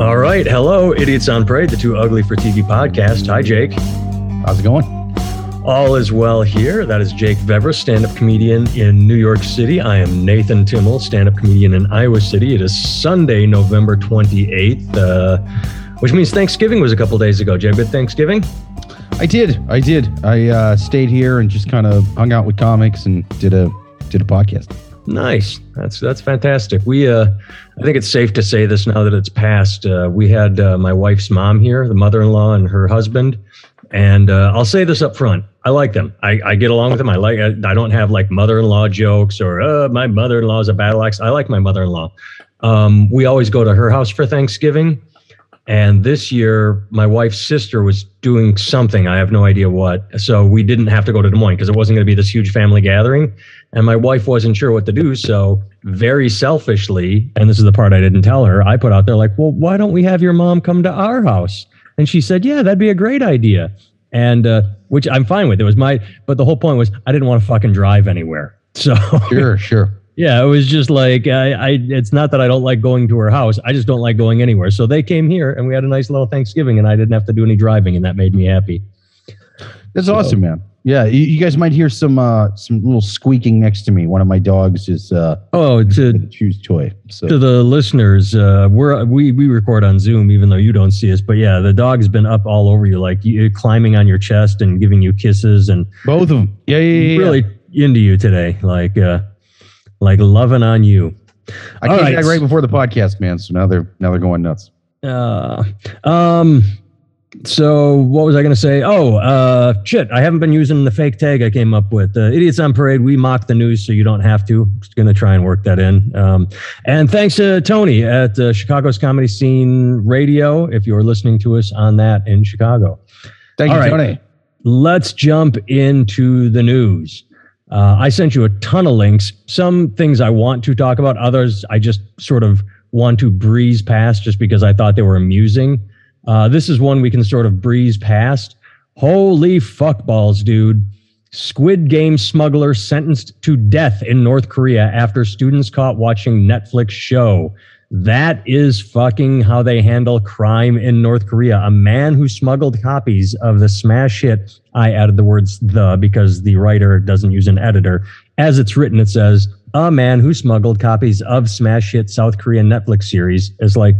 All right. Hello, Idiots on Parade, the Too Ugly for TV podcast. Hi, Jake. How's it going? All is well here. That is Jake Vever, stand up comedian in New York City. I am Nathan Timmel, stand up comedian in Iowa City. It is Sunday, November 28th, uh, which means Thanksgiving was a couple days ago. Did you have a good Thanksgiving? I did. I did. I uh, stayed here and just kind of hung out with comics and did a did a podcast. Nice. That's that's fantastic. We uh I think it's safe to say this now that it's passed. Uh, we had uh, my wife's mom here, the mother-in-law and her husband, and uh, I'll say this up front. I like them. I, I get along with them. I like. I, I don't have like mother-in-law jokes or uh, my mother-in-law is a battle axe. I like my mother-in-law. Um, we always go to her house for Thanksgiving, and this year my wife's sister was doing something. I have no idea what. So we didn't have to go to Des Moines because it wasn't going to be this huge family gathering, and my wife wasn't sure what to do. So very selfishly, and this is the part I didn't tell her, I put out there like, well, why don't we have your mom come to our house? And she said, yeah, that'd be a great idea and uh, which I'm fine with. It was my, but the whole point was I didn't want to fucking drive anywhere. So Sure, sure. Yeah, it was just like I, I. It's not that I don't like going to her house. I just don't like going anywhere. So they came here, and we had a nice little Thanksgiving, and I didn't have to do any driving, and that made me happy. That's So- awesome, man. Yeah, you, you guys might hear some uh some little squeaking next to me. One of my dogs is uh Oh, to a choose toy. So to the listeners, uh, we're we we record on Zoom, even though you don't see us. But yeah, the dog's been up all over you, like you, climbing on your chest and giving you kisses, and both of them. Yeah, yeah, yeah. yeah. really into you today, like uh, like loving on you. I All came right. back right before the podcast, man. So now they're now they're going nuts. Uh, um, so what was I going to say? Oh, uh, shit! I haven't been using the fake tag I came up with. Uh, Idiots on Parade. We mock the news, so you don't have to. Just going to try and work that in. Um, and thanks to Tony at uh, Chicago's Comedy Scene Radio. If you're listening to us on that in Chicago, Thank All you, right. Tony. let's jump into the news. Uh, I sent you a ton of links. Some things I want to talk about, others I just sort of want to breeze past just because I thought they were amusing. Uh, this is one we can sort of breeze past. Holy fuck balls, dude. Squid Game smuggler sentenced to death in North Korea after students caught watching Netflix show. That is fucking how they handle crime in North Korea. A man who smuggled copies of the smash hit, I added the words the because the writer doesn't use an editor. As it's written, it says, a man who smuggled copies of smash hit South Korean Netflix series is like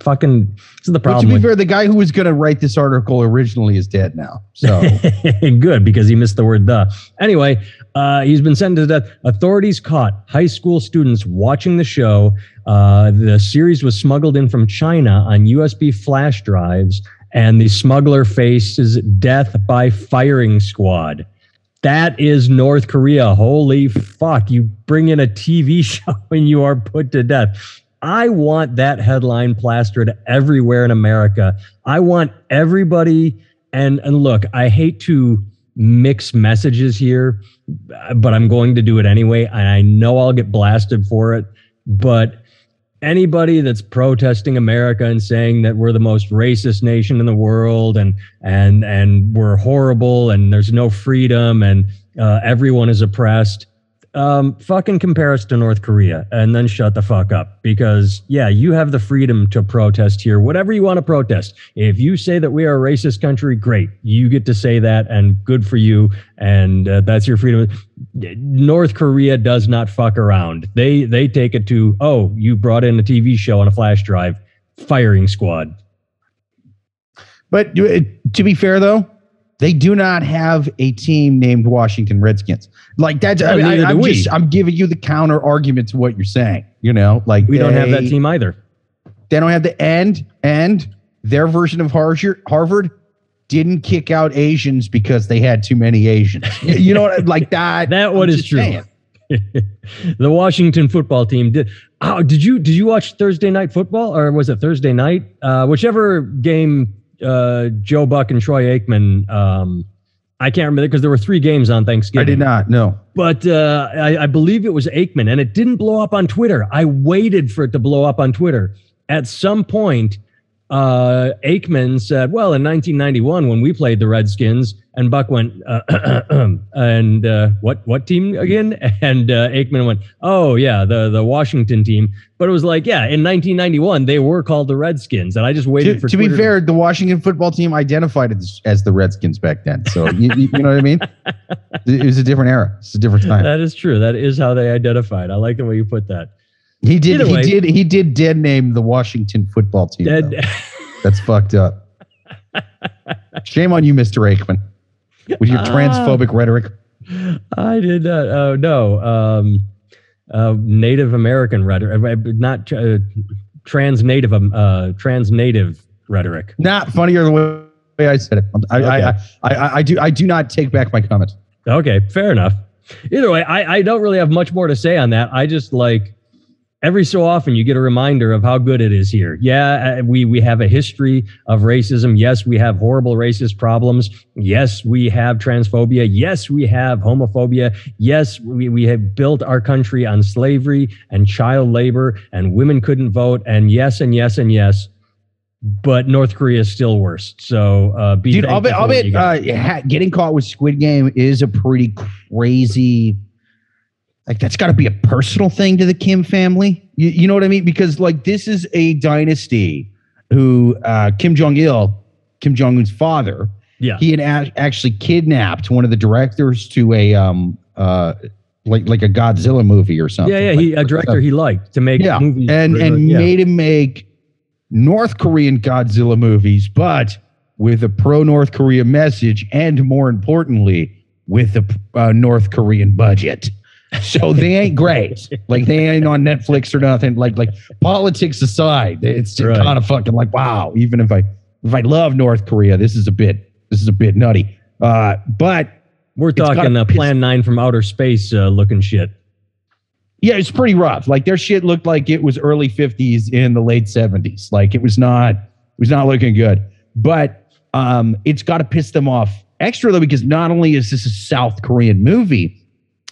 fucking, this is the But to be with- fair, the guy who was going to write this article originally is dead now. So Good because he missed the word the. Anyway, uh, he's been sentenced to death. Authorities caught high school students watching the show. Uh, the series was smuggled in from China on USB flash drives, and the smuggler faces death by firing squad. That is North Korea. Holy fuck. You bring in a TV show and you are put to death. I want that headline plastered everywhere in America. I want everybody and and look, I hate to mix messages here, but I'm going to do it anyway. And I know I'll get blasted for it, but anybody that's protesting America and saying that we're the most racist nation in the world and and and we're horrible and there's no freedom and uh, everyone is oppressed, um, fucking compare us to North Korea and then shut the fuck up because yeah, you have the freedom to protest here, whatever you want to protest. If you say that we are a racist country, great, you get to say that and good for you, and uh, that's your freedom. North Korea does not fuck around. They they take it to oh, you brought in a TV show on a flash drive, firing squad. But uh, to be fair, though, they do not have a team named Washington Redskins. Like that's, I, neither I, am just, I'm giving you the counter argument to what you're saying. You know, like We don't have that team either. They don't have the end, and their version of Harvard, didn't kick out Asians because they had too many Asians. You- know, what? like that. That one is true. saying. the Washington football team did. Oh, did you did you watch Thursday night football or was it Thursday night? Uh, whichever game uh, Joe Buck and Troy Aikman. Um, I can't remember because there were three games on Thanksgiving. I did not. No. but uh, I, I believe it was Aikman, and it didn't blow up on Twitter. I waited for it to blow up on Twitter. At some point, uh, Aikman said, "Well, in 1991, when we played the Redskins, and Buck went, uh, and uh, what what team again?" And uh, Aikman went, "Oh yeah, the the Washington team." But it was like, yeah, in 1991, they were called the Redskins, and I just waited To, for. to be Twitter fair, the Washington football team identified as, as the Redskins back then. So you you know what I mean? It was a different era. It's a different time. that is true. That is how they identified. I like the way you put that. He did. Either He way. did. He did. Dead name the Washington football team. Dead. That's fucked up. Shame on you, Mr. Aikman, with your Ah. transphobic rhetoric. I did not. Oh no. Um, uh, Native American rhetoric, uh, not uh, trans native, um, uh, trans native rhetoric. Not funnier the way I said it. I, I, I, I, I do. I do not take back my comment. Okay, fair enough. Either way, I, I don't really have much more to say on that. I just like every so often you get a reminder of how good it is here. Yeah, uh, we we have a history of racism. Yes, we have horrible racist problems. Yes, we have transphobia. Yes, we have homophobia. Yes, we, we have built our country on slavery and child labor and women couldn't vote. And yes, and yes, and yes. But North Korea is still worse. So, uh, be Dude, I'll bet. I'll bet. Uh, getting caught with Squid Game is a pretty crazy. Like that's got to be a personal thing to the Kim family. You, you know what I mean? Because like this is a dynasty who uh, Kim Jong Il, Kim Jong Un's father, yeah. he had a- actually kidnapped one of the directors to a um uh like like a Godzilla movie or something. Yeah, yeah. He a director he liked to make yeah, movies. and and yeah. made him make North Korean Godzilla movies, but with a pro North Korea message, and more importantly, with a uh, North Korean budget. So they ain't great. Like they ain't on Netflix or nothing. Like like politics aside, it's Right. kind of fucking like wow. Even if I if I love North Korea, this is a bit this is a bit nutty. Uh, but We're talking uh, piss- Plan Nine from outer space uh, looking shit. Yeah, it's pretty rough. Like their shit looked like it was early 50s in the late 70s. Like it was not it was not looking good. But um it's got to piss them off extra though because not only is this a South Korean movie,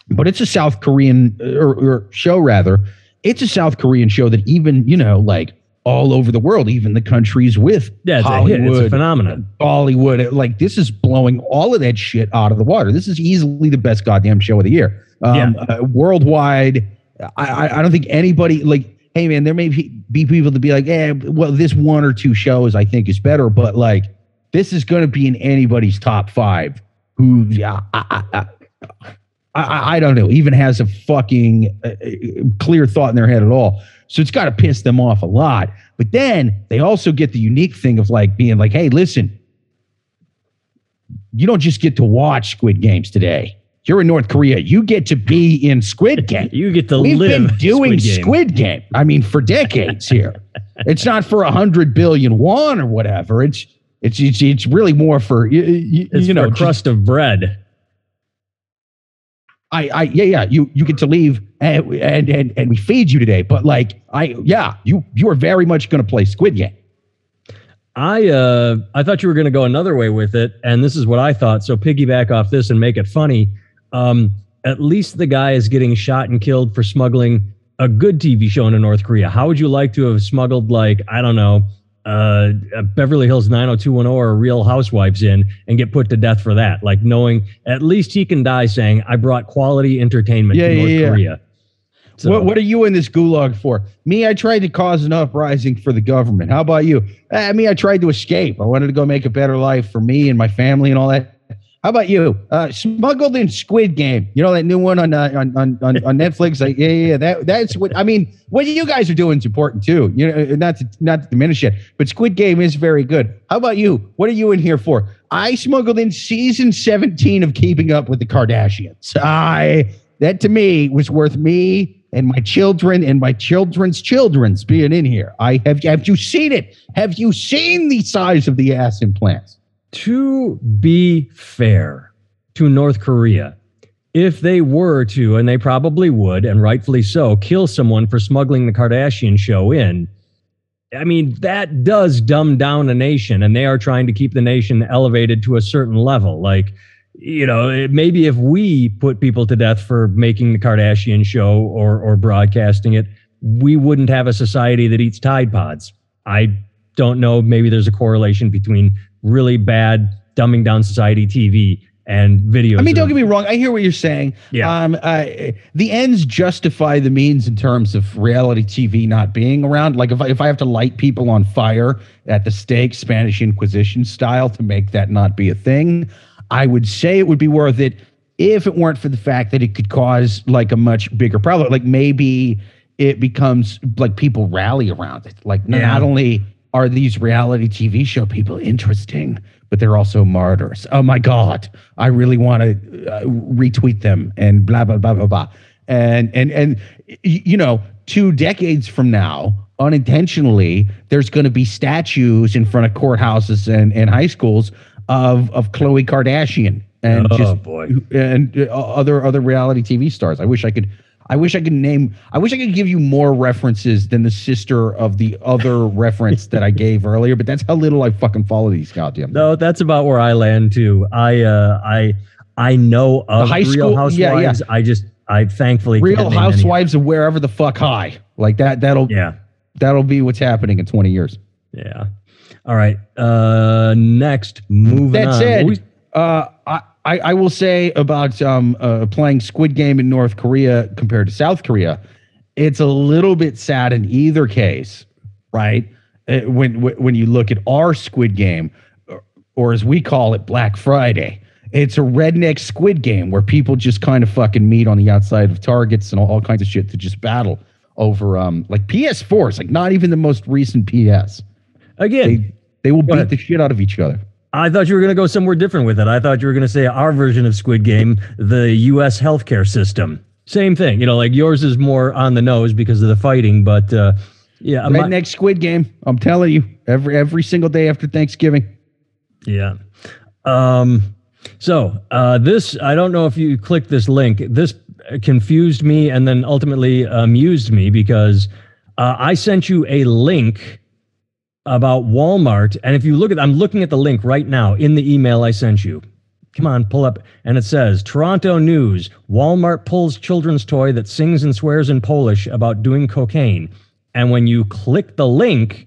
but it's a South Korean or, or show rather. It's a South Korean show that even, you know, like all over the world, even the countries with Yeah, it's a hit. It's a Hollywood, phenomenon. Bollywood. Like this is blowing all of that shit out of the water. This is easily the best goddamn show of the year. Um, uh, worldwide, I, I don't think anybody like. Hey man, there may be people to be like, eh, well, this one or two shows I think is better, but like this is going to be in anybody's top five. Who, yeah, I, I, I, I, don't know, even has a fucking uh, uh, clear thought in their head at all. So it's got to piss them off a lot. But then they also get the unique thing of like being like, hey, listen, you don't just get to watch Squid Games today. You're in North Korea. You get to be in Squid Game. You get to We've live been doing Squid Game. Squid Game. I mean, for decades here. it's not for a hundred billion won or whatever. It's it's it's, it's really more for you, you, It's you know a just- crust of bread. I, I, yeah, yeah, you, you get to leave and, and, and, and we feed you today. But like, I, yeah, you, you are very much going to play Squid Game. I uh I thought you were going to go another way with it, and this is what I thought. So piggyback off this and make it funny. Um, at least the guy is getting shot and killed for smuggling a good TV show into North Korea. How would you like to have smuggled like I don't know, uh, Beverly Hills 90210 or Real Housewives in and get put to death for that? Like knowing at least he can die saying I brought quality entertainment Yeah, to yeah, North yeah. Korea. So, What, what are you in this gulag for? Me, I tried to cause an uprising for the government. How about you? Uh, me, I tried to escape. I wanted to go make a better life for me and my family and all that. How about you? Uh, smuggled in Squid Game. You know that new one on uh, on, on on Netflix. Like, yeah, yeah, yeah. That that's what I mean. What you guys are doing is important too. You know, not to not to diminish it, but Squid Game is very good. How about you? What are you in here for? I smuggled in season seventeen of Keeping Up with the Kardashians. I that to me was worth me and my children and my children's children's being in here. I have have you seen it? Have you seen the size of the ass implants? To be fair to North Korea, if they were to, and they probably would, and rightfully so, kill someone for smuggling the Kardashian show in, I mean, that does dumb down a nation, and they are trying to keep the nation elevated to a certain level. Like, you know, maybe if we put people to death for making the Kardashian show or or broadcasting it, we wouldn't have a society that eats Tide Pods. I don't know. Maybe there's a correlation between really bad dumbing down society TV and videos. I mean, don't get me wrong. I hear what you're saying. Yeah. Um, uh, the ends justify the means in terms of reality TV not being around. Like if I, if I have to light people on fire at the stake, Spanish Inquisition style, to make that not be a thing, I would say it would be worth it if it weren't for the fact that it could cause like a much bigger problem. Like maybe it becomes like people rally around it. Like Yeah. not only are these reality TV show people interesting, but they're also martyrs. Oh my God, I really want to uh, retweet them and blah blah blah blah blah. And and and you know, two decades from now, unintentionally, there's going to be statues in front of courthouses and, and high schools of of Khloe Kardashian and Oh, just boy. and uh, other other reality TV stars. I wish I could. I wish I could name. I wish I could give you more references than the sister of the other reference that I gave earlier. But that's how little I fucking follow these goddamn. No, that's about where I land too. I uh I I know of high Real school- Housewives. yeah, yeah. I just I thankfully Real can't name any. Housewives of wherever the fuck high. Like that. That'll Yeah. that'll be what's happening in twenty years. Yeah. All right. Uh next, moving That on. said, We- uh, I, I will say about um, uh, playing Squid Game in North Korea compared to South Korea, it's a little bit sad in either case, right? Uh, when when when you look at our Squid Game, or, or as we call it, Black Friday. It's a redneck squid game where people just kind of fucking meet on the outside of targets and all, all kinds of shit to just battle over um like PS4s, like not even the most recent PS. again, They they will beat ahead. the shit out of each other. I thought you were going to go somewhere different with it. I thought you were going to say our version of Squid Game, the U.S. healthcare system. Same thing, you know, like yours is more on the nose because of the fighting, but uh, yeah, my- Redneck Squid Game. I'm telling you, every every single day after Thanksgiving. Yeah. Um, so uh, this, I don't know if you clicked this link. This confused me and then ultimately amused me because uh, I sent you a link about Walmart, and if you look at, I'm looking at the link right now in the email I sent you. Come on, pull up, and it says Toronto News: Walmart pulls children's toy that sings and swears in Polish about doing cocaine. And when you click the link,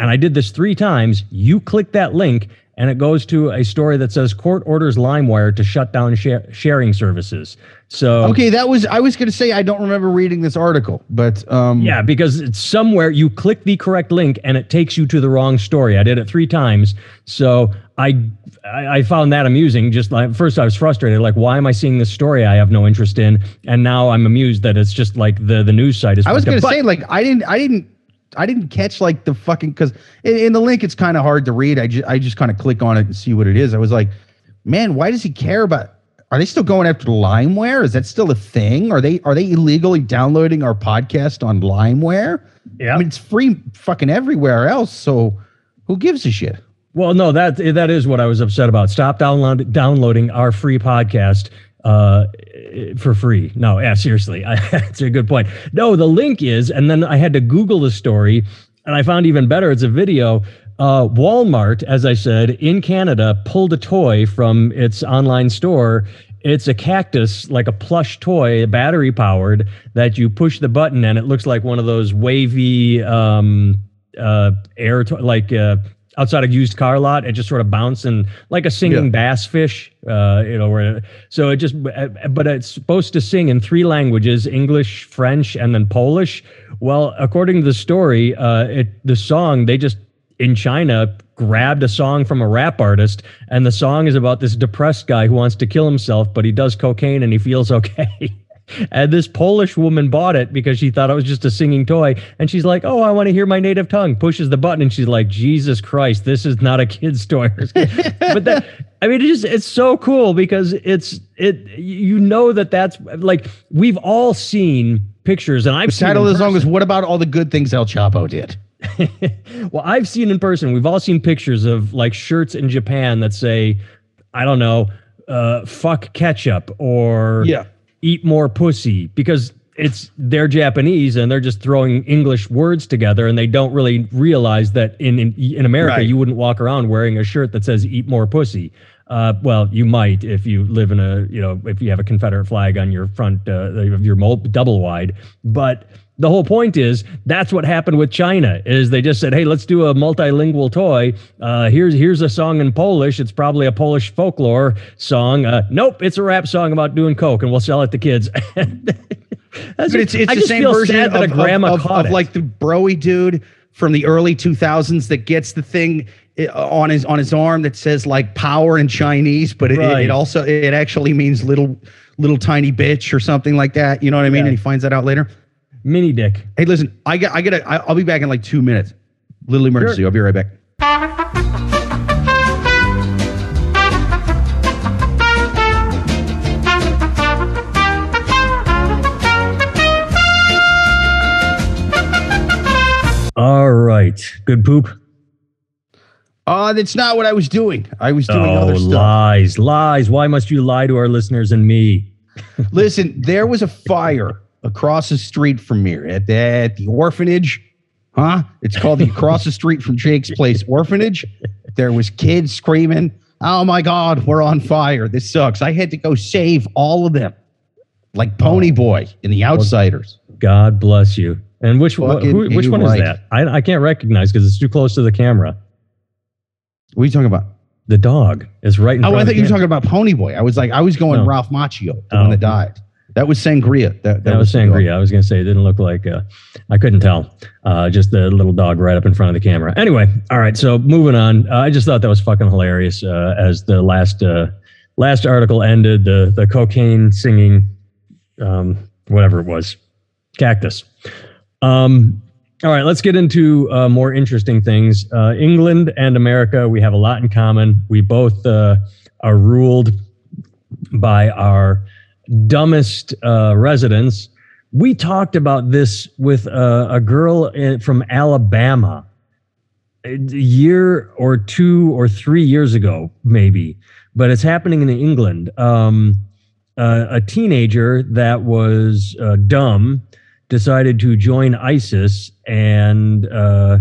and I did this three times, you click that link and it goes to a story that says court orders LimeWire to shut down share, sharing services. So Okay, that was I was going to say I don't remember reading this article, but um yeah, because it's somewhere you click the correct link and it takes you to the wrong story. I did it three times, so I I, I found that amusing. Just like first, I was frustrated, like why am I seeing this story I have no interest in, and now I'm amused that it's just like the the news site is. I was going to say like I didn't I didn't I didn't catch like the fucking cuz in, in the link it's kind of hard to read. I just I just kind of click on it and see what it is. I was like, "Man, why does he care about are they still going after LimeWire? Is that still a thing? Are they are they illegally downloading our podcast on LimeWire? yeah. I mean, it's free fucking everywhere else, so who gives a shit? Well, no, that that is what I was upset about. Stop download, downloading our free podcast uh, for free. No, yeah, seriously, I, that's a good point. No, the link is, and then I had to Google the story, and I found even better. It's a video. Uh, Walmart, as I said, in Canada, pulled a toy from its online store. It's a cactus, like a plush toy, battery powered, that you push the button and it looks like one of those wavy um, uh, air, to- like uh, outside a used car lot. It just sort of bouncing like a singing Yeah. bass fish, uh, you know. Where so it just, but it's supposed to sing in three languages: English, French, and then Polish. Well, according to the story, uh, it the song they just in China grabbed a song from a rap artist, and the song is about this depressed guy who wants to kill himself, but he does cocaine and he feels okay. And this Polish woman bought it because she thought it was just a singing toy. And she's like, Oh, I want to hear my native tongue. Pushes the button and she's like, Jesus Christ, this is not a kid's toy. but that, I mean, it just, it's so cool because it's, it, you know, that that's like, we've all seen pictures and I've The title of the song is "What About All the Good Things El Chapo Did." well, I've seen in person, we've all seen pictures of like shirts in Japan that say, I don't know, uh, fuck ketchup or Yeah. Eat more pussy because it's they're Japanese and they're just throwing English words together and they don't really realize that in in, in America Right. you wouldn't walk around wearing a shirt that says eat more pussy. Uh, well, you might if you live in a, you know, if you have a Confederate flag on your front uh, of your double wide. But the whole point is that's what happened with China is they just said, hey, let's do a multilingual toy. Uh, here's here's a song in Polish. It's probably a Polish folklore song. Uh, nope, it's a rap song about doing coke, and we'll sell it to kids. That's it's, it's the same version of, of, of, of like the broy dude from the early 2000s that gets the thing on his on his arm that says like power in Chinese, but it, right. it, also it actually means little little tiny bitch or something like that. You know what I mean? Yeah. And he finds that out later. Mini dick. Hey, listen, I got I gotta I'll be back in like two minutes. Little emergency. Sure. I'll be right back. All right. Good poop. Uh, that's not what I was doing. I was doing oh, other stuff. Lies, lies. Why must you lie to our listeners and me? Listen, there was a fire across the street from here at the, at the orphanage. Huh? It's called the across the street from Jake's place orphanage. There was kids screaming, "Oh my God, we're on fire! This sucks!" I had to go save all of them, like Pony oh. Boy in The Outsiders. God bless you. And which who, which one right. is that? I, I can't recognize because it's too close to the camera. What are you talking about? The dog is right in oh, I thought you were talking about Pony Boy. I was like, I was going no. Ralph Macchio, the oh. one that died. That was Sangria. That, that, that was, was Sangria. I was going to say it didn't look like. Uh, I couldn't tell. Uh, just the little dog right up in front of the camera. Anyway, all right. So moving on. Uh, I just thought that was fucking hilarious. Uh, as the last uh, last article ended, the the cocaine singing, um, whatever it was, cactus. Um, all right, let's get into uh, more interesting things. Uh, England and America, we have a lot in common. We both uh, are ruled by our dumbest uh, residents. We talked about this with uh, a girl in, from Alabama a year or two or three years ago, maybe, but it's happening in England. Um, uh, a teenager that was dumb decided to join ISIS. And uh,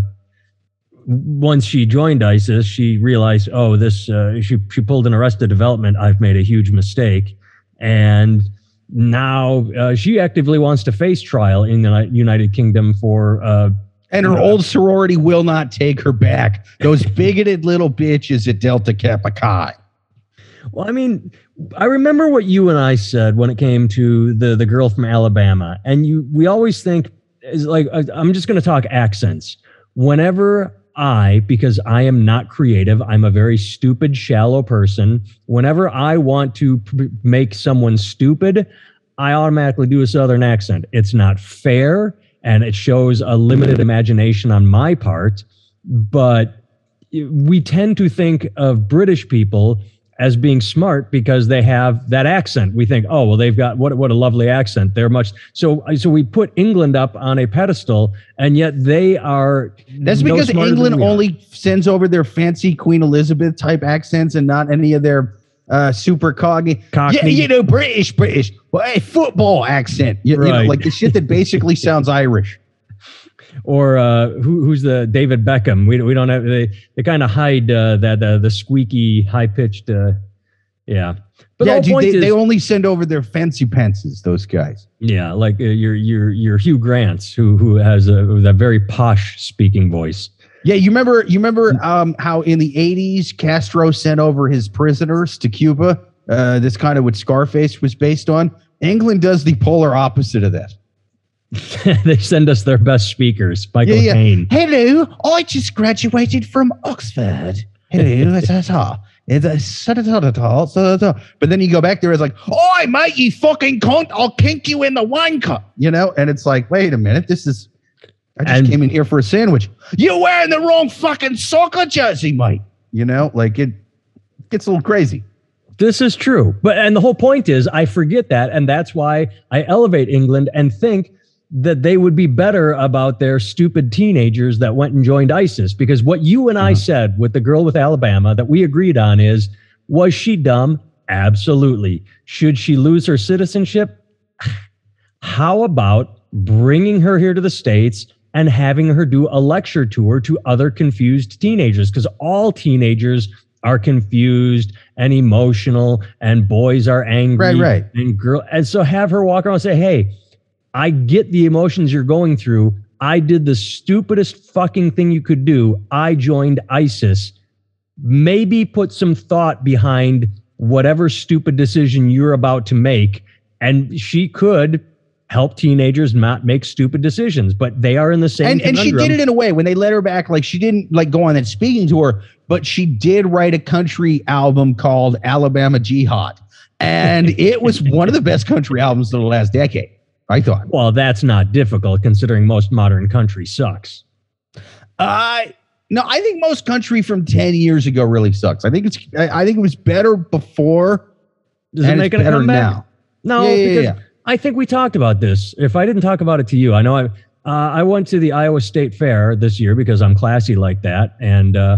once she joined ISIS, she realized, oh, this, uh, she, she pulled an arrested development. I've made a huge mistake. And now uh, she actively wants to face trial in the United Kingdom for. Uh, and her old sorority will not take her back. Those bigoted little bitches at Delta Kappa Chi. Well, I mean, I remember what you and I said when it came to the the girl from Alabama, and you we always think is like uh, I'm just going to talk accents. Whenever I, because I am not creative, I'm a very stupid, shallow person. Whenever I want to p- make someone stupid, I automatically do a southern accent. It's not fair, and it shows a limited imagination on my part. But we tend to think of British people as being smart because they have that accent. We think, oh well, they've got what what a lovely accent. They're much so so we put England up on a pedestal, and yet they are. That's no because England only sends over their fancy Queen Elizabeth type accents and not any of their uh, super cogny, Cockney. Yeah, you know, British, British, well, a football accent. You, right. you know, like the shit that basically sounds Irish or uh, who, who's the David Beckham? We, we don't have they they kind of hide uh, that uh, the squeaky high pitched uh, yeah. But yeah, the dude, they, is, they only send over their fancy pences. Those guys. Yeah, like uh, your your your Hugh Grants, who who has a that very posh speaking voice. Yeah, you remember you remember um, how in the '80s Castro sent over his prisoners to Cuba. Uh, this kind of what Scarface was based on. England does the polar opposite of that. they send us their best speakers. Michael yeah, yeah. Hello, I just graduated from Oxford. Hello, but then you go back there, it's like, "Oi, mate, you fucking cunt! I'll kink you in the wine cup," you know. And it's like, wait a minute, this is. I just and, came in here for a sandwich. You're wearing the wrong fucking soccer jersey, mate. You know, like it gets a little crazy. This is true. But and the whole point is I forget that and that's why I elevate England and think that they would be better about their stupid teenagers that went and joined ISIS. Because what you and I uh-huh. said with the girl with Alabama that we agreed on is was she dumb? Absolutely. Should she lose her citizenship? How about bringing her here to the States and having her do a lecture tour to other confused teenagers? Because all teenagers are confused and emotional and boys are angry Right, right. and girl and so have her walk around and say hey i get the emotions you're going through. I did the stupidest fucking thing you could do. I joined isis. Maybe put some thought behind whatever stupid decision you're about to make and she could help teenagers not make stupid decisions but they are in the same and and she did it in a way when they let her back like she didn't like go on that speaking tour but she did write a country album called alabama jihad. And it was one of the best country albums of the last decade i thought. Well that's not difficult considering most modern country sucks. Uh no i think most country from 10 years ago really sucks. I think it's i, I think it was better before does it make it better now. No Yeah, yeah, because yeah. i think we talked about this. If i didn't talk about it to you i know i uh, i went to the iowa state fair this year because i'm classy like that and uh,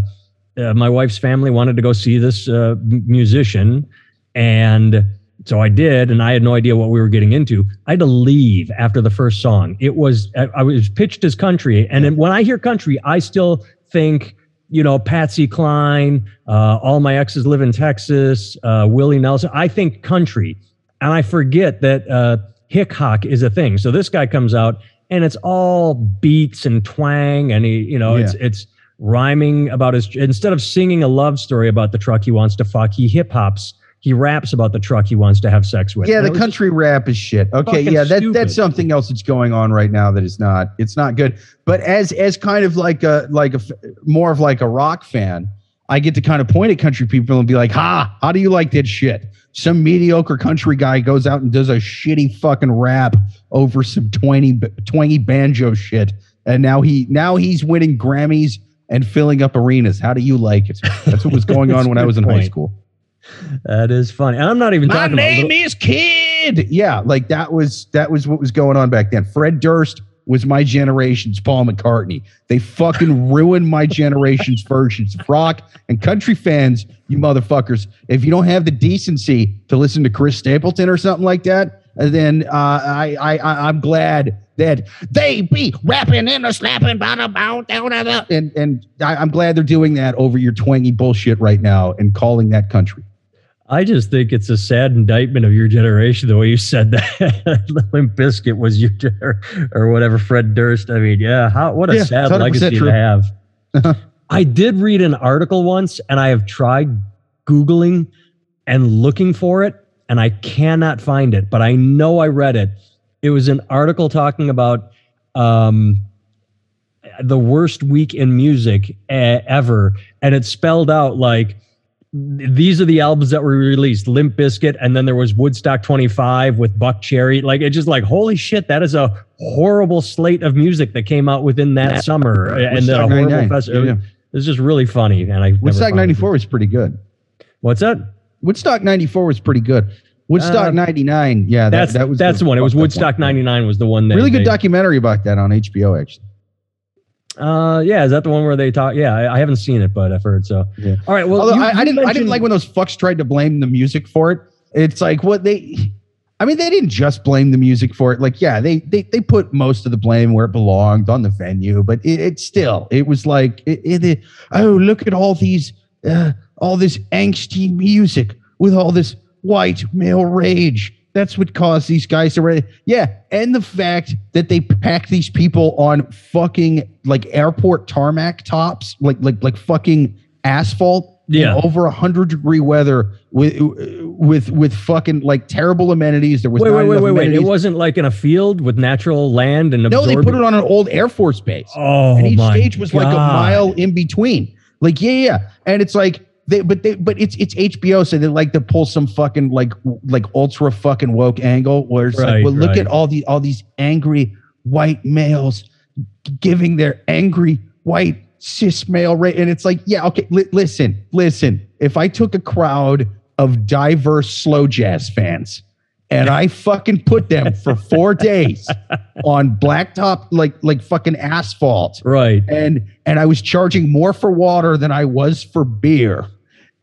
uh, my wife's family wanted to go see this uh, musician and so i did and i had no idea what we were getting into. I had to leave after the first song. It was i, was pitched as country and then when i hear country i still think you know patsy cline uh, all my exes live in texas uh, willie nelson. I think country and i forget that uh, hick hock is a thing. So this guy comes out and it's all beats and twang and he you know it's it's rhyming about his instead of singing a love story about the truck he wants to fuck he hip hops he raps about the truck he wants to have sex with. Yeah the country rap is shit. Okay yeah that, stupid. that's something else that's going on right now that is not it's not good. But as as kind of like a like a more of like a rock fan i get to kind of point at country people and be like ha how do you like that shit? Some mediocre country guy goes out and does a shitty fucking rap over some twangy twangy banjo shit. And now he now he's winning grammys and filling up arenas. How do you like it? That's what was going on when I was in high school that is funny and i'm not even my talking about name little- is Kid. Yeah, like that was that was what was going on back then. Fred Durst was my generation's Paul McCartney. They fucking ruined my generation's versions of rock and country fans. You motherfuckers, if you don't have the decency to listen to Chris Stapleton or something like that, then uh, I, I I'm glad that they be rapping and a slapping bada bow down and and I, I'm glad they're doing that over your twangy bullshit right now and calling that country. I just think it's a sad indictment of your generation the way you said that. Limp Bizkit was your gener- or whatever. Fred Durst. I mean, yeah. How what a Yeah, sad legacy true. to have. I did read an article once, and I have tried googling and looking for it, and I cannot find it. But I know I read it. It was an article talking about um, the worst week in music ever, and it spelled out like these are the albums that were released Limp Bizkit, and then there was Woodstock 25 with Buckcherry. Like, it's just like, holy shit, that is a horrible slate of music that came out within that summer. And then a horrible 99. festival. Yeah. It's just really funny. And I Woodstock 94 was pretty good. What's that? Woodstock 94 was pretty good. Woodstock Uh, 99, yeah, that, That's that was that's the one. It was Woodstock 99 was the one that Really good they- documentary about that on HBO, actually. Uh, yeah, is that the one where they talk? Yeah, I, I haven't seen it, but I've heard so. Yeah. All right. Well, Although you- I, I didn't, I didn't like when those fucks tried to blame the music for it. It's like what they, I mean, they didn't just blame the music for it. Like, yeah, they they they put most of the blame where it belonged on the venue, but it, it still, it was like, it, it, it- oh, look at all these, uh, all this angsty music with all this white male rage. That's what caused these guys to really, yeah. And the fact that they packed these people on fucking like airport tarmac tops, like like like fucking asphalt Yeah. over a hundred degree weather with with with fucking like terrible amenities. There was Wait, not wait, wait, wait, wait. It wasn't like in a field with natural land and no, they put it on an old Air Force base, Oh, and each stage was like a mile in between. Like yeah, yeah, and it's like. They, but they, but it's it's HBO, so they like to pull some fucking like like ultra fucking woke angle where it's Right, like, well, look right. at all the all these angry white males giving their angry white cis male rate. And it's like, yeah, okay, li- listen, listen. If I took a crowd of diverse slow jazz fans and I fucking put them for four days on blacktop, like like fucking asphalt, Right. and and I was charging more for water than I was for beer.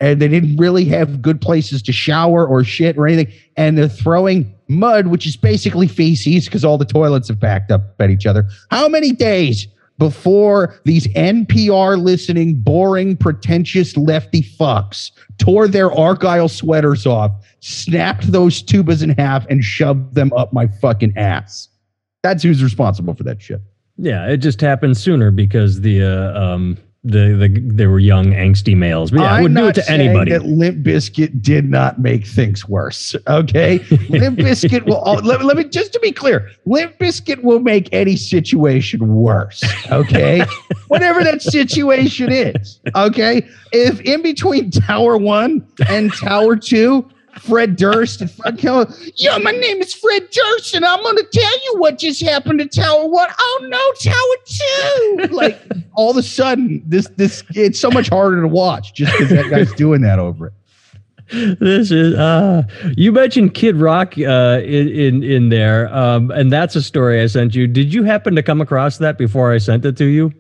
And they didn't really have good places to shower or shit or anything. And they're throwing mud, which is basically feces because all the toilets have backed up at each other. How many days before these NPR listening, boring, pretentious lefty fucks tore their Argyle sweaters off, snapped those tubas in half, and shoved them up my fucking ass. That's who's responsible for that shit. Yeah, it just happened sooner because the uh, um the the they were young angsty males. But yeah, I would do it to anybody. That Limp Bizkit did not make things worse. Okay, Limp Bizkit will. All, let, let, me just to be clear, Limp Bizkit will make any situation worse. Okay, whatever that situation is. Okay, if in between Tower One and Tower Two Fred Durst and Fred Keller. Yo, my name is Fred Durst, and I'm going to tell you what just happened to Tower One. Oh no, Tower Two! Like all of a sudden, this this it's so much harder to watch just because that guy's doing that over it. This is uh you mentioned Kid Rock uh in in, in there. Um and that's a story I sent you. Did you happen to come across that before I sent it to you?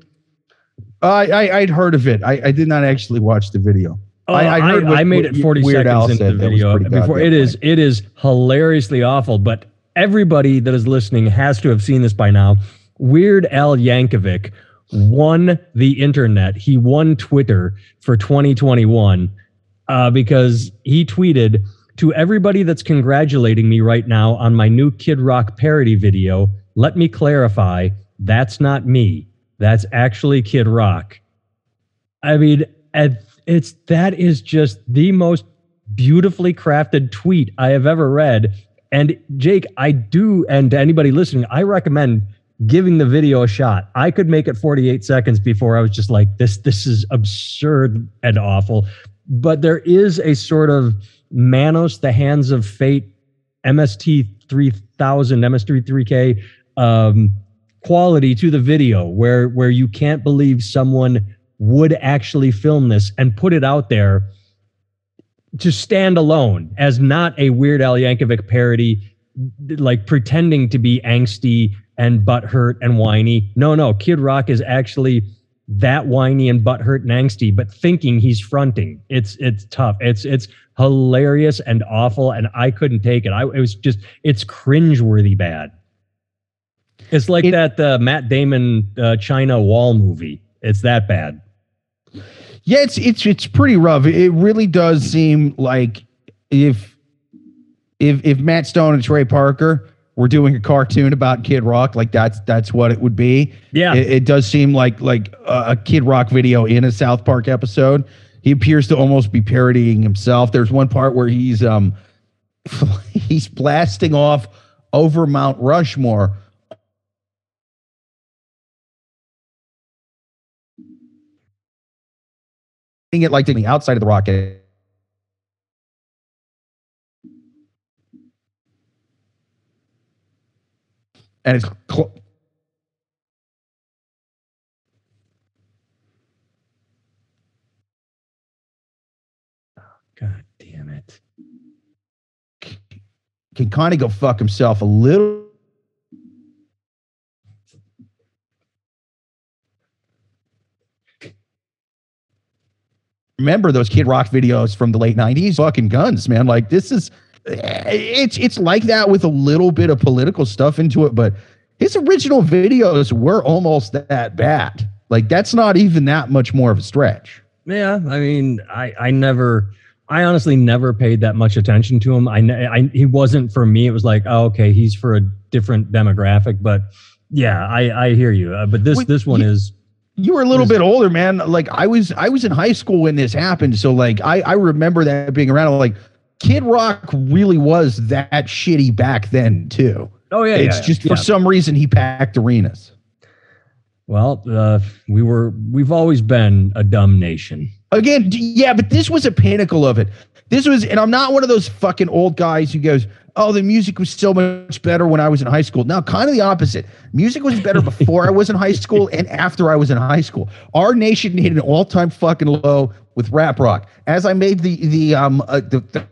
Uh, I I'd heard of it. I, I did not actually watch the video. Oh, I, I, I, what, I, made it 40 Weird seconds into the video before it is it is hilariously awful, but everybody that is listening has to have seen this by now. Weird Al Yankovic won the internet. He won Twitter for 2021 uh, because he tweeted to everybody that's congratulating me right now on my new Kid Rock parody video. Let me clarify, that's not me. That's actually Kid Rock. I mean, at it's that is just the most beautifully crafted tweet I have ever read. And Jake, I do, and to anybody listening, I recommend giving the video a shot. I could make it 48 seconds before I was just like, this, this is absurd and awful. But there is a sort of Manos, the hands of fate, MST 3000, MS33K um, quality to the video where where you can't believe someone would actually film this and put it out there to stand alone as not a Weird Al Yankovic parody, like pretending to be angsty and butthurt and whiny. No, no, Kid Rock is actually that whiny and butthurt and angsty, but thinking he's fronting. It's it's tough. It's it's hilarious and awful, and I couldn't take it. I it was just it's cringeworthy bad. It's like it, that uh, Matt Damon uh, China Wall movie. It's that bad. Yeah, it's it's it's pretty rough. It really does seem like if if if Matt Stone and Trey Parker were doing a cartoon about Kid Rock, like that's that's what it would be. Yeah, it, it does seem like like a, a Kid Rock video in a South Park episode. He appears to almost be parodying himself. There's one part where he's um he's blasting off over Mount Rushmore it like the outside of the rocket. And it's cl- ah, God damn it. Can kind of go fuck himself a little remember those Kid Rock videos from the late 90s? Fucking guns, man. Like this is it's it's like that with a little bit of political stuff into it, but his original videos were almost that bad. Like that's not even that much more of a stretch. Yeah, I mean, I I never I honestly never paid that much attention to him. I, I he wasn't for me. It was like, oh, okay, he's for a different demographic. But yeah, I I hear you. Uh, but this Wait, this one is you were a little bit older, man. Like I was, I was in high school when this happened. So like, I, I remember that being around. Like, Kid Rock really was that shitty back then too. Oh yeah, it's yeah, just yeah. for some reason he packed arenas. Well, uh, we were, we've always been a dumb nation. Again, yeah, but this was a pinnacle of it. This was, and I'm not one of those fucking old guys who goes, oh, the music was so much better when I was in high school. Now, kind of the opposite. Music was better before I was in high school and after I was in high school. Our nation hit an all-time fucking low with rap rock. As I made the the um uh, the, the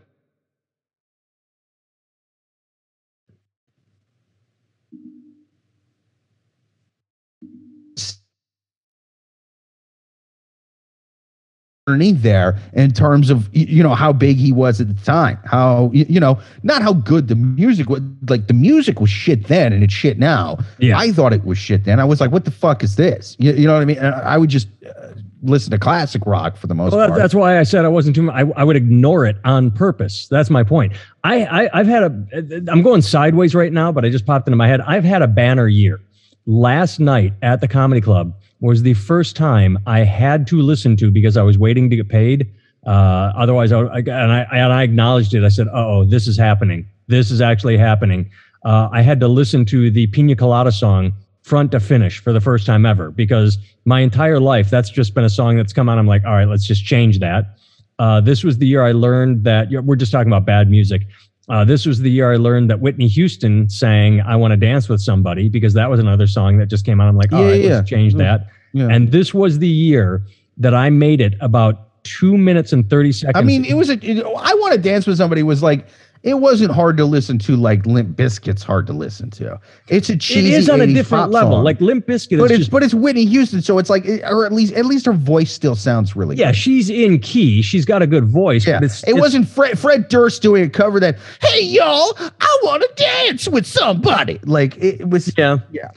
underneath there in terms of you know how big he was at the time how you know not how good the music was like the music was shit then and it's shit now Yeah. i thought it was shit then i was like what the fuck is this you, you know what i mean And i would just uh, listen to classic rock for the most Well, part that's why I said I wasn't too. I, I would ignore it on purpose. That's my point. I, I I've had a. I'm going sideways right now, but I just popped into my head. I've had a banner year. Last night at the comedy club was the first time I had to listen to because I was waiting to get paid. Uh, otherwise, I, I and I and I acknowledged it. I said, "Oh, this is happening. This is actually happening." Uh, I had to listen to the Pina Colada song front to finish for the first time ever because my entire life that's just been a song that's come on. I'm like, all right, let's just change that. Uh, this was the year I learned that you know, we're just talking about bad music. Uh, this was the year I learned that Whitney Houston sang "I Want to Dance with Somebody" because that was another song that just came out. I'm like, all Yeah, right, yeah. let's change that. Yeah. And this was the year that I made it about two minutes and thirty seconds. i mean it was a it, i want to dance with somebody was like it wasn't hard to listen to like Limp Bizkit's hard to listen to it's a it cheesy is on a different level. song. Like Limp Bizkit, but is it's just but it's Whitney Houston, so it's like, or at least at least her voice still sounds really. yeah, good. she's in key. She's got a good voice. yeah. it's, it it's- wasn't Fred Fred Durst doing a cover that. Hey y'all, I want to dance with somebody. Like it was. Yeah. Yeah.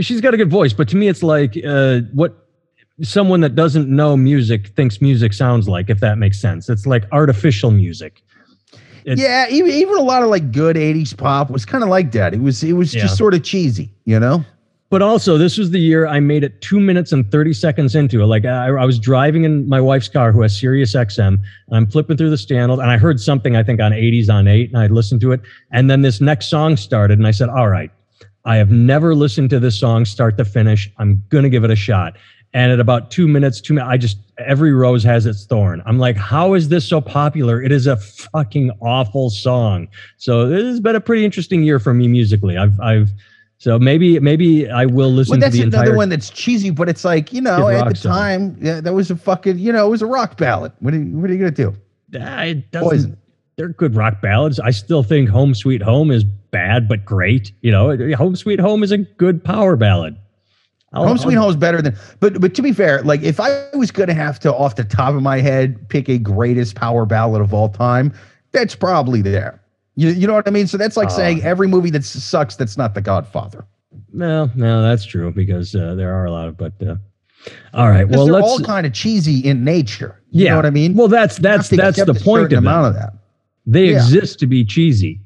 She's got a good voice, but to me, it's like uh, what someone that doesn't know music thinks music sounds like, if that makes sense. It's like artificial music. It- Yeah, even even a lot of like good '80s pop was kind of like that. It was it was Yeah. just sort of cheesy, you know. But also, this was the year I made it two minutes and 30 seconds into it. Like I, I was driving in my wife's car who has Sirius XM, and I'm flipping through the channel, and I heard something I think on 80s on 8, and I listened to it. And then this next song started, and I said, All right, I have never listened to this song start to finish. I'm gonna give it a shot. And at about two minutes, two minutes, I just every rose has its thorn. I'm like, how is this so popular? It is a fucking awful song. So this has been a pretty interesting year for me musically. I've I've so maybe maybe I will listen Well, to that's the another entire. one that's cheesy, but it's like you know, at the song. time, yeah, that was a fucking you know, it was a rock ballad. What are you, what are you gonna do? It doesn't- Poison. They're good rock ballads. I still think "Home Sweet Home" is bad but great. You know, "Home Sweet Home" is a good power ballad. I'll- Home Sweet Home is better than, but but to be fair, like if I was gonna have to off the top of my head pick a greatest power ballad of all time, that's probably there. You, you know what I mean? So that's like Uh, saying every movie that sucks that's not The Godfather. No, no, that's true because uh, there are a lot of. But uh, all right, well, they're all kind of cheesy in nature. You yeah, know what I mean? Well, that's that's that's the point of amount of that. They Yeah. exist to be cheesy.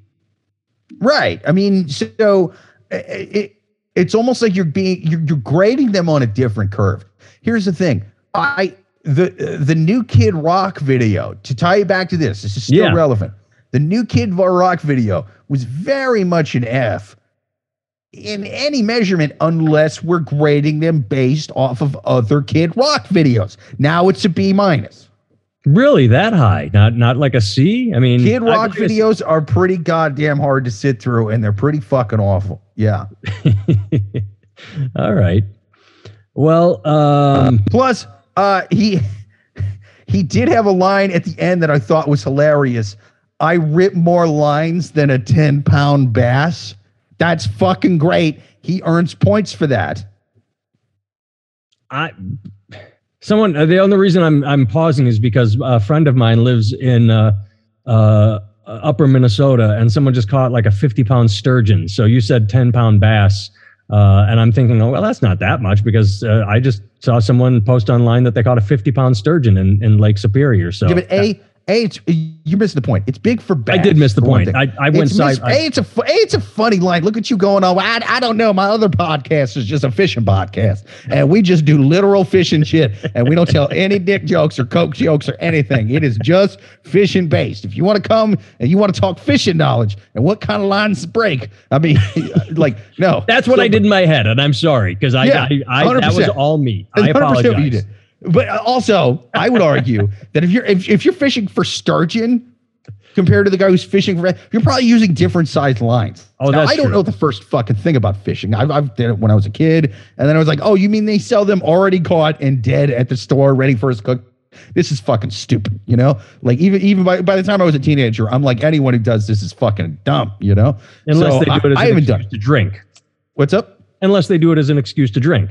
Right. I mean, so i- it, it's almost like you're being you're, you're grading them on a different curve. Here's the thing. I the uh, the new Kid Rock video to tie you back to this. This is still Yeah. relevant. The new Kid Rock video was very much an F in any measurement unless we're grading them based off of other Kid Rock videos. Now it's a B minus. Really, that high? Not not like a C? I mean, Kid Rock videos are pretty goddamn hard to sit through and they're pretty fucking awful. Yeah. All right. Well, um, Plus, uh, he he did have a line at the end that I thought was hilarious. I rip more lines than a 10 pound bass. That's fucking great. He earns points for that. I someone uh, the only reason I'm I'm pausing is because a friend of mine lives in uh, uh, upper Minnesota and someone just caught like a 50 pound sturgeon. So you said 10 pound bass. Uh, and I'm thinking, oh, well, that's not that much because uh, I just saw someone post online that they caught a 50 pound sturgeon in, in Lake Superior. So yeah, but A, A, it's, you missed the point. It's big for bass. I did miss the point. I, I went side. mis- a, it's a a, it's a funny line. Look at you going on. I, I don't know. My other podcast is just a fishing podcast, and we just do literal fishing shit, and we don't tell any dick jokes or coke jokes or anything. It is just fishing based. If you want to come and you want to talk fishing knowledge and what kind of lines to break, I mean, like no. that's what So- I did in my head, and I'm sorry because I, Yeah, I, I that was all me. I 100% what apologize. But uh, also, I would argue that if you're if, if you're fishing for sturgeon compared to the guy who's fishing for, you're probably using different sized lines. Oh, Now, that's I don't true. know the first fucking thing about fishing. I've, I've did it when I was a kid, and then I was like, oh, you mean they sell them already caught and dead at the store, ready for his cook? This is fucking stupid, you know. Like even even by, by the time I was a teenager, I'm like anyone who does this is fucking dumb, you know. Unless So they do it as I, I an haven't excuse done. to drink. What's up? Unless they do it as an excuse to drink.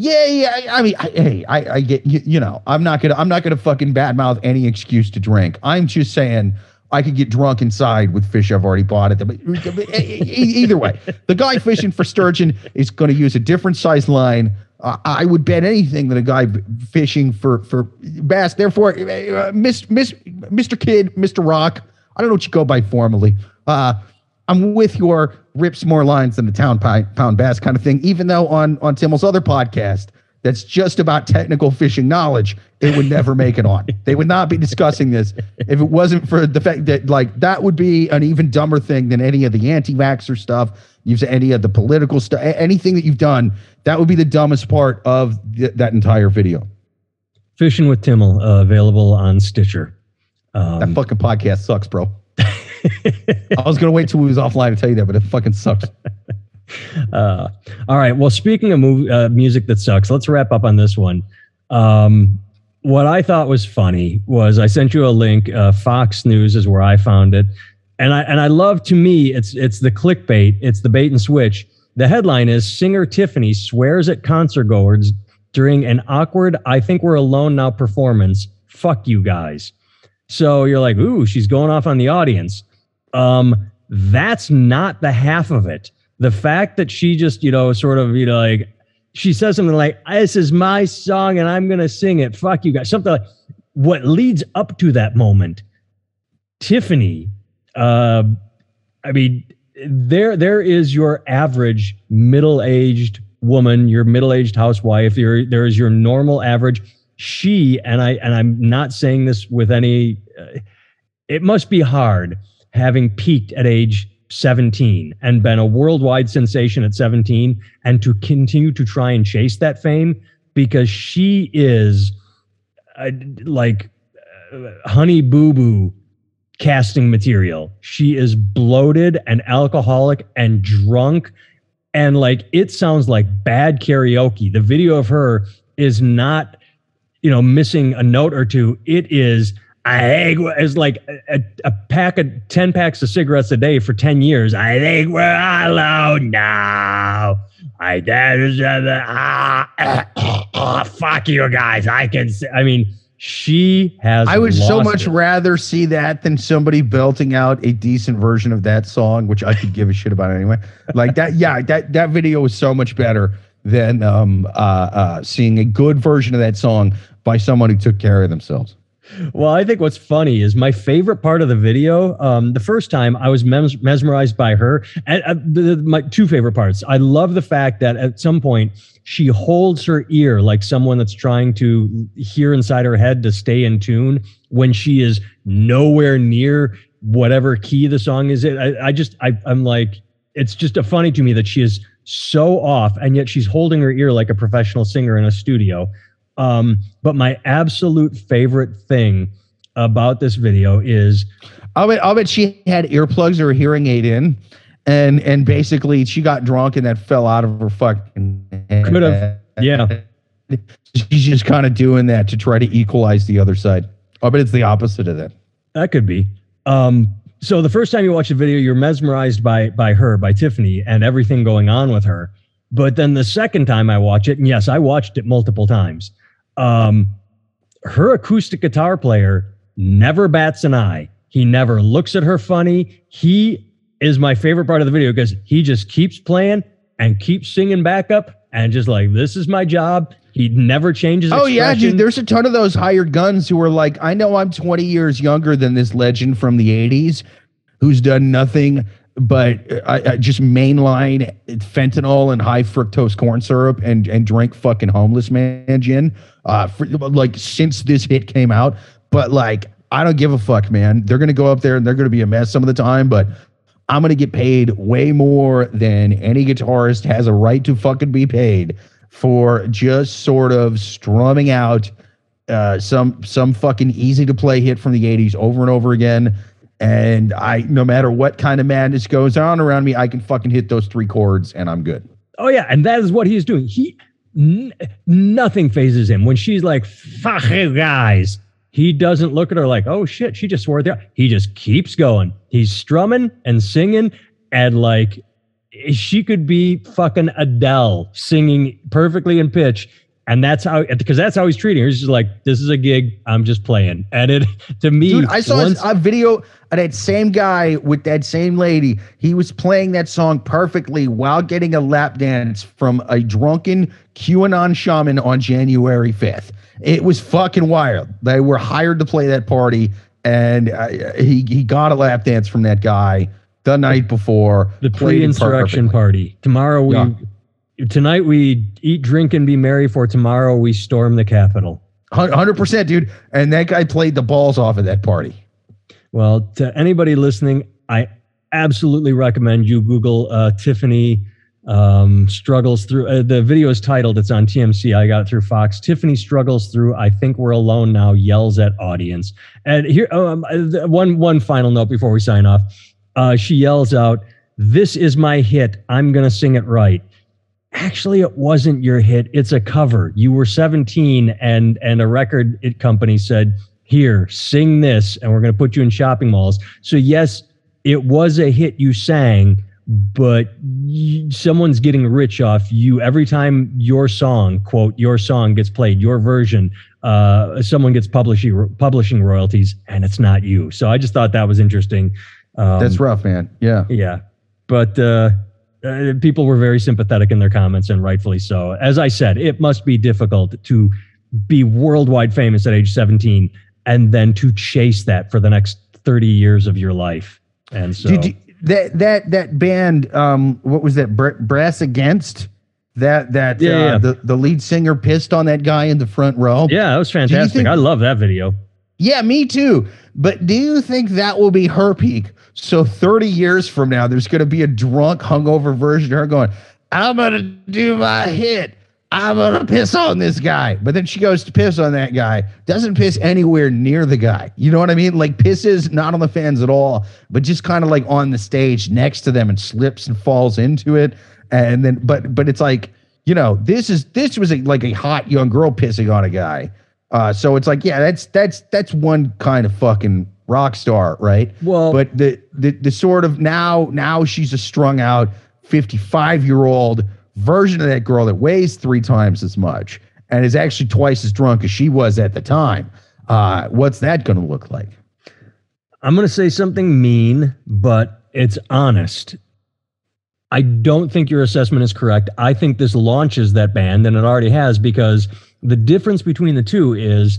Yeah, yeah. I mean, I, hey, I, I get you, you know, I'm not gonna, I'm not gonna fucking badmouth any excuse to drink. I'm just saying I could get drunk inside with fish I've already bought it. But either way, the guy fishing for sturgeon is going to use a different size line. Uh, I would bet anything that a guy fishing for for bass. Therefore, uh, Miss, Miss, Mr. Kid, Mr. Rock. I don't know what you go by formally. Uh, I'm with your rips more lines than the town pound bass kind of thing. Even though on on Timmel's other podcast, that's just about technical fishing knowledge, it would never make it on. They would not be discussing this if it wasn't for the fact that like that would be an even dumber thing than any of the anti-vaxxer stuff. You've any of the political stuff, anything that you've done. That would be the dumbest part of th- that entire video. Fishing with Timmel uh, available on Stitcher. Um, that fucking podcast sucks, bro. I was gonna wait till we was offline to tell you that, but it fucking sucks. Uh, all right. Well, speaking of movie, uh, music that sucks, let's wrap up on this one. Um, what I thought was funny was I sent you a link. Uh, Fox News is where I found it, and I and I love to me it's it's the clickbait, it's the bait and switch. The headline is singer Tiffany swears at concert goers during an awkward "I think we're alone now" performance. Fuck you guys. So you're like, ooh, she's going off on the audience. Um, that's not the half of it. The fact that she just, you know, sort of, you know, like she says something like, this is my song and I'm to sing it. Fuck you guys. Something like what leads up to that moment. Tiffany, uh, I mean, there, there is your average middle-aged woman, your middle-aged housewife. There, there is your normal average she and I and I'm not saying this with any uh, it must be hard having peaked at age 17 and been a worldwide sensation at 17 and to continue to try and chase that fame because she is uh, like uh, honey boo boo casting material. She is bloated and alcoholic and drunk and like it sounds like bad karaoke. The video of her is not you know, missing a note or two, it is I think is like a, a, pack of 10 packs of cigarettes a day for 10 years. I think we're alone now. I ah, ah, ah, fuck you guys. I can say, I mean, she has I would so much it. rather see that than somebody belting out a decent version of that song, which I could give a shit about anyway. Like that, yeah, that that video was so much better than um, uh, uh, seeing a good version of that song by someone who took care of themselves. Well, I think what's funny is my favorite part of the video. Um, the first time I was mes- mesmerized by her. And uh, the, my two favorite parts. I love the fact that at some point she holds her ear like someone that's trying to hear inside her head to stay in tune when she is nowhere near whatever key the song is. I, I just I, I'm like it's just a funny to me that she is so off and yet she's holding her ear like a professional singer in a studio um, but my absolute favorite thing about this video is I'll bet, I'll bet she had earplugs or a hearing aid in and and basically she got drunk and that fell out of her fucking could have yeah. She's just kind of doing that to try to equalize the other side. I bet it's the opposite of that. That could be. Um so the first time you watch the video you're mesmerized by by her by tiffany and everything going on with her. But then the second time i watch it and yes i watched it multiple times um, her acoustic guitar player never bats an eye. He never looks at her funny. He is my favorite part of the video because he just keeps playing and keeps singing back up and just like, this is my job. He never changes. Oh, expression. yeah, dude. There's a ton of those hired guns who are like, I know I'm 20 years younger than this legend from the 80s who's done nothing but I, I, just mainline fentanyl and high fructose corn syrup and and drink fucking homeless man gin uh for, like since this hit came out. But like i don't give a fuck man. They're gonna go up there and they're gonna be a mess some of the time but i'm gonna get paid way more than any guitarist has a right to fucking be paid for just sort of strumming out uh, some some fucking easy to play hit from the 80s over and over again and I, no matter what kind of madness goes on around me, I can fucking hit those three chords and I'm good. Oh yeah, and that is what he's doing. He n- nothing phases him when she's like, "Fuck you guys." He doesn't look at her like, "Oh shit, she just swore there." He just keeps going. He's strumming and singing, and like she could be fucking Adele singing perfectly in pitch. And that's how, because that's how he's treating her. He's just like, this is a gig. I'm just playing. And it, to me, Dude, I saw once- a video of that same guy with that same lady. He was playing that song perfectly while getting a lap dance from a drunken QAnon shaman on January 5th. It was fucking wild. They were hired to play that party, and uh, he he got a lap dance from that guy the night before. the pre-insurrection party. Tomorrow we, Yeah. Tonight we eat, drink, and be merry. For tomorrow we storm the Capitol. 100%, dude. And that guy played the balls off of that party. Well, to anybody listening, I absolutely recommend you Google uh, Tiffany um, struggles through. Uh, the video is titled. It's on TMZ. I got it through Fox. Tiffany struggles through. I think we're alone now. Yells at audience. And here, um, uh, one one final note before we sign off. Uh, she yells out, "This is my hit. I'm gonna sing it right." Actually, it wasn't your hit. It's a cover. You were 17, and and a record company said, "Here, sing this, and we're going to put you in shopping malls." So yes, it was a hit you sang, but y someone's getting rich off you every time your song, quote, your song gets played, your version. Uh, someone gets publishing publishing royalties, and it's not you. So I just thought that was interesting. Um, That's rough, man. Yeah. yeah, but uh, uh, people were very sympathetic in their comments, and rightfully so. As I said, it must be difficult to be worldwide famous at age 17 and then to chase that for the next 30 years of your life. And so, Did you, that that that band? Um, what was that? Br- Brass Against. That that Yeah, uh, yeah. the the lead singer pissed on that guy in the front row. yeah, that was fantastic. think- I love that video. Yeah, me too. But do you think that will be her peak? So 30 years from now, there's going to be a drunk, hungover version of her going, I'm going to do my hit. I'm going to piss on this guy. But then she goes to piss on that guy, doesn't piss anywhere near the guy. You know what I mean? Like pisses not on the fans at all, but just kind of like on the stage next to them and slips and falls into it. And then, but, but it's like, you know, this is, this was a, like a hot young girl pissing on a guy. Uh, so it's like, yeah, that's that's that's one kind of fucking rock star, right? Well- but the the the sort of now now she's a strung out 55 year old version of that girl that weighs three times as much and is actually twice as drunk as she was at the time. Uh, what's that going to look like? I'm going to say something mean, but it's honest. I don't think your assessment is correct. I think this launches that band, and it already has, because the difference between the two is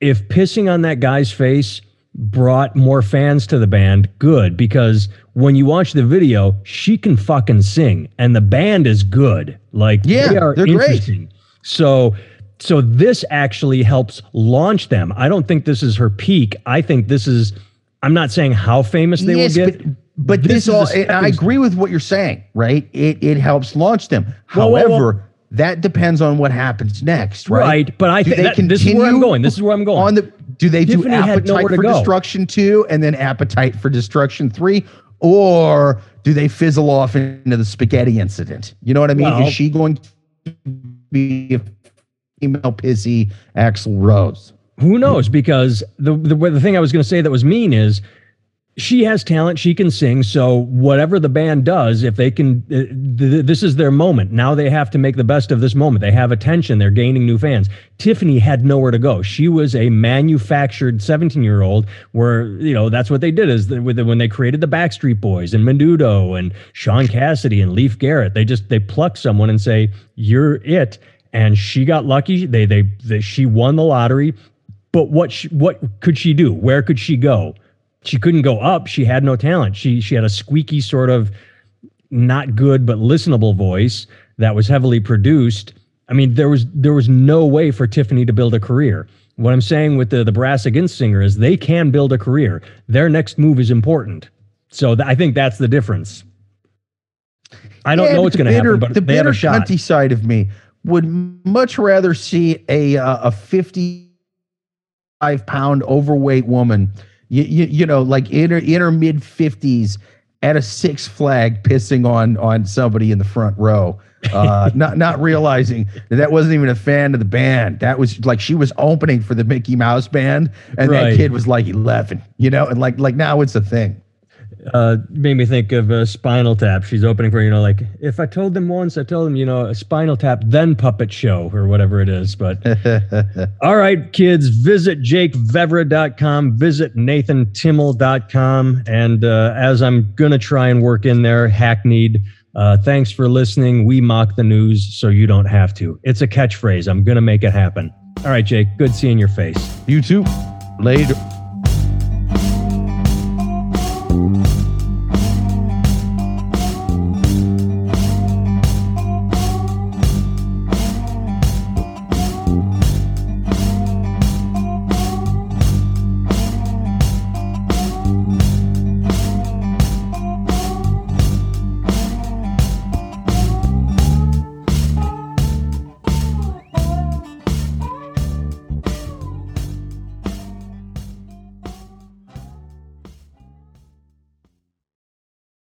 if pissing on that guy's face brought more fans to the band, good, because when you watch the video, she can fucking sing, and the band is good. Like, Yeah, they are they're great. So, so this actually helps launch them. I don't think this is her peak. I think this is. I'm not saying how famous they yes, will get. but, but This this, all I agree with what you're saying, right? It it helps launch them. Whoa, whoa, However, whoa. That depends on what happens next, right? Right, but I think this is where I'm going. This is where I'm going. On the do they Tiffany do appetite for go. destruction two and then appetite for destruction three, or do they fizzle off into the spaghetti incident? You know what I mean? Well- Is she going to be a female pissy Axl Rose? Who knows? Because the the, the thing I was going to say that was mean is she has talent. She can sing. So whatever the band does, if they can, uh, th- this is their moment. Now they have to make the best of this moment. They have attention. They're gaining new fans. Tiffany had nowhere to go. She was a manufactured 17 year old. Where you know that's what they did is when they created the Backstreet Boys and Menudo and Shaun Cassidy and Leif Garrett. They just they pluck someone and say you're it. And she got lucky. They they, they she won the lottery. But what she, what could she do? Where could she go? She couldn't go up. She had no talent. She she had a squeaky sort of not good but listenable voice that was heavily produced. I mean, there was there was no way for Tiffany to build a career. What I'm saying with the the brass against singer is they can build a career. Their next move is important. So th- I think that's the difference. I don't Yeah, know what's going to happen, but the they have a shot. cunty side of me would much rather see a uh, a fifty five pound overweight woman, you, you, you know, like in her in her mid fifties at a Six Flag pissing on on somebody in the front row. Uh, not not realizing that that wasn't even a fan of the band. That was like she was opening for the Mickey Mouse band, and Right. that kid was like eleven, you know, and like like now it's a thing uh, made me think of a Spinal Tap. She's opening for you know, like if I told them once, I told them you know, a Spinal Tap, then Puppet Show or whatever it is. But all right, kids, visit JakeVevra.com, visit NathanTimmel.com, and uh, as I'm gonna try and work in there, hackneyed. Uh, thanks for listening. We mock the news so you don't have to. It's a catchphrase. I'm gonna make it happen. All right, Jake. Good seeing your face. You too. Later. Thank you.